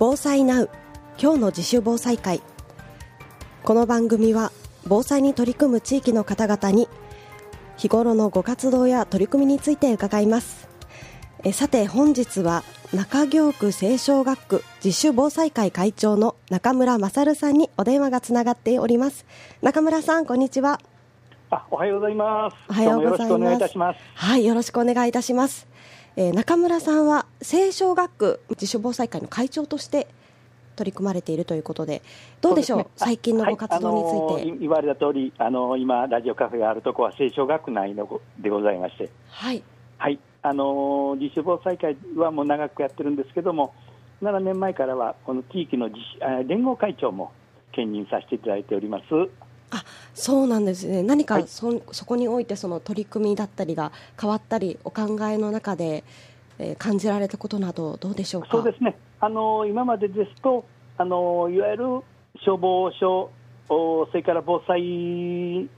防災ナウ。今日の自主防災会。この番組は防災に取り組む地域の方々に日頃のご活動や取り組みについて伺います。えさて本日は中京区青少学区自主防災会会長の中村勝さんにお電話がつながっております。中村さんこんにちは。あおはようございます。おはようございます。はいよろしくお願いいたしますえー中村さんは青少学区自主防災会の会長として取り組まれているということでどうでしょう？そですね。最近のご活動について、はい。言われた通りあのー今ラジオカフェがあるところは清少学内のごでございまして。はい。はい。あのー自主防災会はもう長くやってるんですけども7年前からはこの地域の連合会長も兼任させていただいております。あそうなんですね。何かはい。そ,、そこにおいてその取り組みだったりが変わったりお考えの中で、えー感じられたことなどどうでしょうか？そうですね、あの今までですと、あのいわゆる消防署、おそれから防災に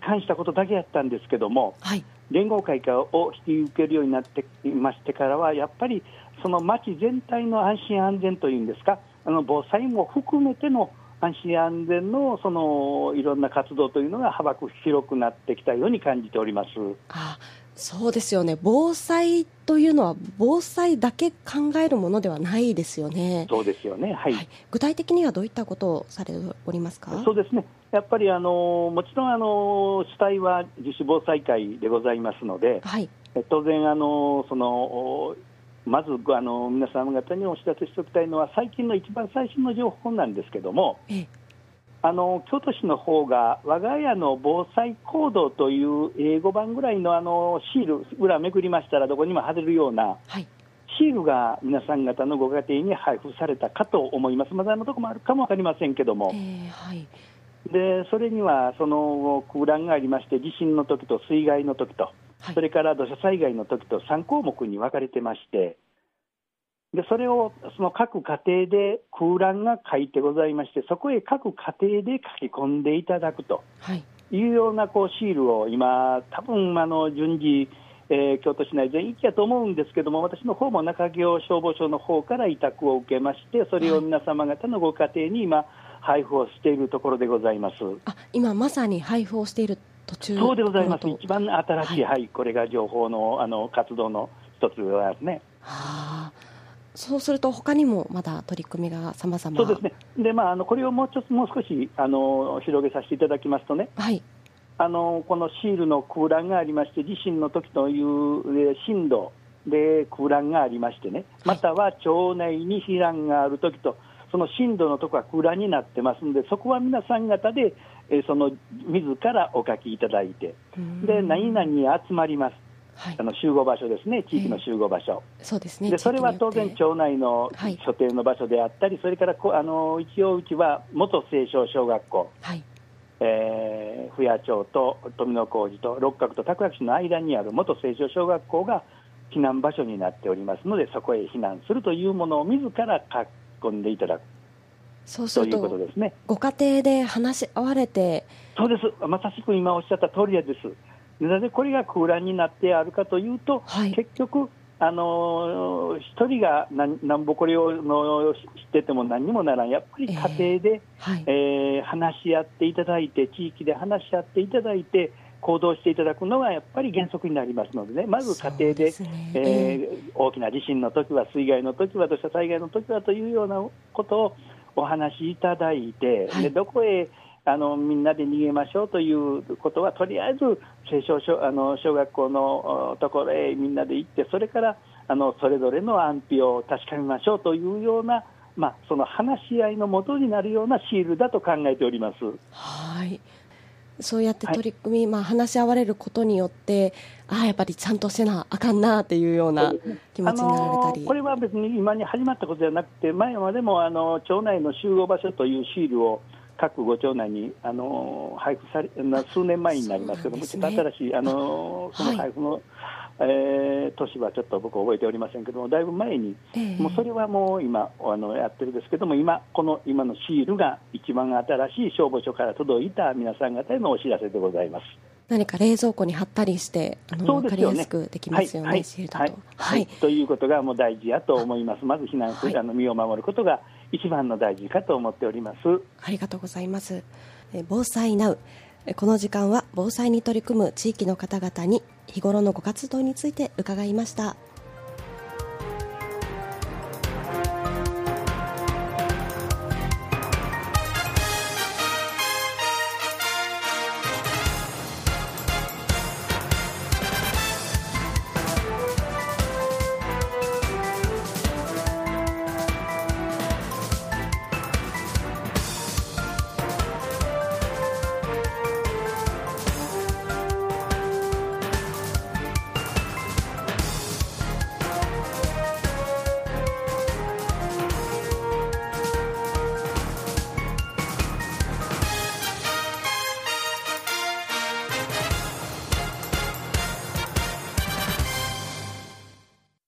関したことだけやったんですけども、はい。連合会化を引き受けるようになっていましてからは、やっぱりその町全体の安心安全というんですか、あの防災も含めての安心安全のそのいろんな活動というのが幅広くなってきたように感じております。あそうですよね。防災というのは防災だけ考えるものではないですよね、そうですよね、はい。はい、具体的にはどういったことをされておりますか？そうですね、やっぱりあのもちろんあの主体は自主防災会でございますので、はい。え当然あのその、おまずあの皆様方にお知らせしておきたいのは、最近の一番最新の情報なんですけども、ええ。あの京都市の方が、我が家の防災行動という英語版ぐらいのあのシール、裏めくりましたら、どこにも貼れるようなはい。シールが皆さん方のご家庭に配布されたかと思います、まだのところもあるかも分かりませんけども。えーはい。でそれにはその空欄がありまして、地震の時と水害の時と、はい。それから土砂災害の時と3項目に分かれてまして、でそれをその各家庭で空欄が書いてございまして、そこへ各家庭で書き込んでいただくとはい。いうようなこうシールを今、多分あの順次、えー京都市内全域やと思うんですけども、私の方も中京消防署の方から委託を受けまして、それを皆様方のご家庭に今、配布をしているところでございます。あ今まさに配布をしているそうでございます、と。一番新しい、はい。これが情報のあの活動の一つでございますね。はあそうすると他にもまだ取り組みが様々。そうですね。で、まあ、あのこれをもうちょっともう少しあの広げさせていただきますとね、はい。あのこのシールの空欄がありまして、地震の時というえー震度で空欄がありましてね、または町内に避難がある時と、その震度のところは空欄になってますんで、そこは皆さん方で、えーその自らお書きいただいて、で何々に集まります、はい。あの集合場所ですね、地域の集合場所。そうですね。でそれは当然、町内のはい。所定の場所であったり、それからこあの一応、うちは元清少小学校、はい。えー、府谷町と富野小路と六角と拓楽市の間にある元清少小学校が避難場所になっておりますので、そこへ避難するというものを自ら書き込んでいただくそうするということとですね。ご家庭で話し合われて。そうです、まさしく今おっしゃった通りです。なぜこれが空欄になってあるかというと、はい。結局、あのー一人がなんなんぼこれをの知ってても何にもならん、やっぱり家庭で、はい。えー話し合っていただいて、地域で話し合っていただいて、行動していただくのがやっぱり原則になりますのでね、まず家庭で、そうすね。えー大きな地震の時は、水害の時は、土砂災害の時はというようなことをお話しいただいて、はいでどこへあのみんなで逃げましょうということは、とりあえず清少小あの小学校のおところへみんなで行って、それからあのそれぞれの安否を確かめましょうというような、まあ、その話し合いのもとになるようなシールだと考えております。はいそうやって取り組み、まあ、話し合われることによってああやっぱりちゃんとせなあかんなっていうような気持ちになられたり、あのこれは別に今に始まったことではなくて、前までもあの町内の集合場所というシールを各ご町内にあの配布され、な数年前になりますけども、ねちょっと新しいあのその配布の、えー年はちょっと僕、覚えておりませんけども、だいぶ前に、ええ。もうそれはもう今あのやってるんですけども、今、この今のシールが一番新しい消防署から届いた皆さん方へのお知らせでございます。何か冷蔵庫に貼ったりしてあの、分かりやすくできますよね、はい、シールだと、はい、ということがもう大事やと思います、まず避難する、あの身を守ることが一番の大事かと思っております。ありがとうございます。防災ナウこの時間は防災に取り組む地域の方々に日頃のご活動について伺いました。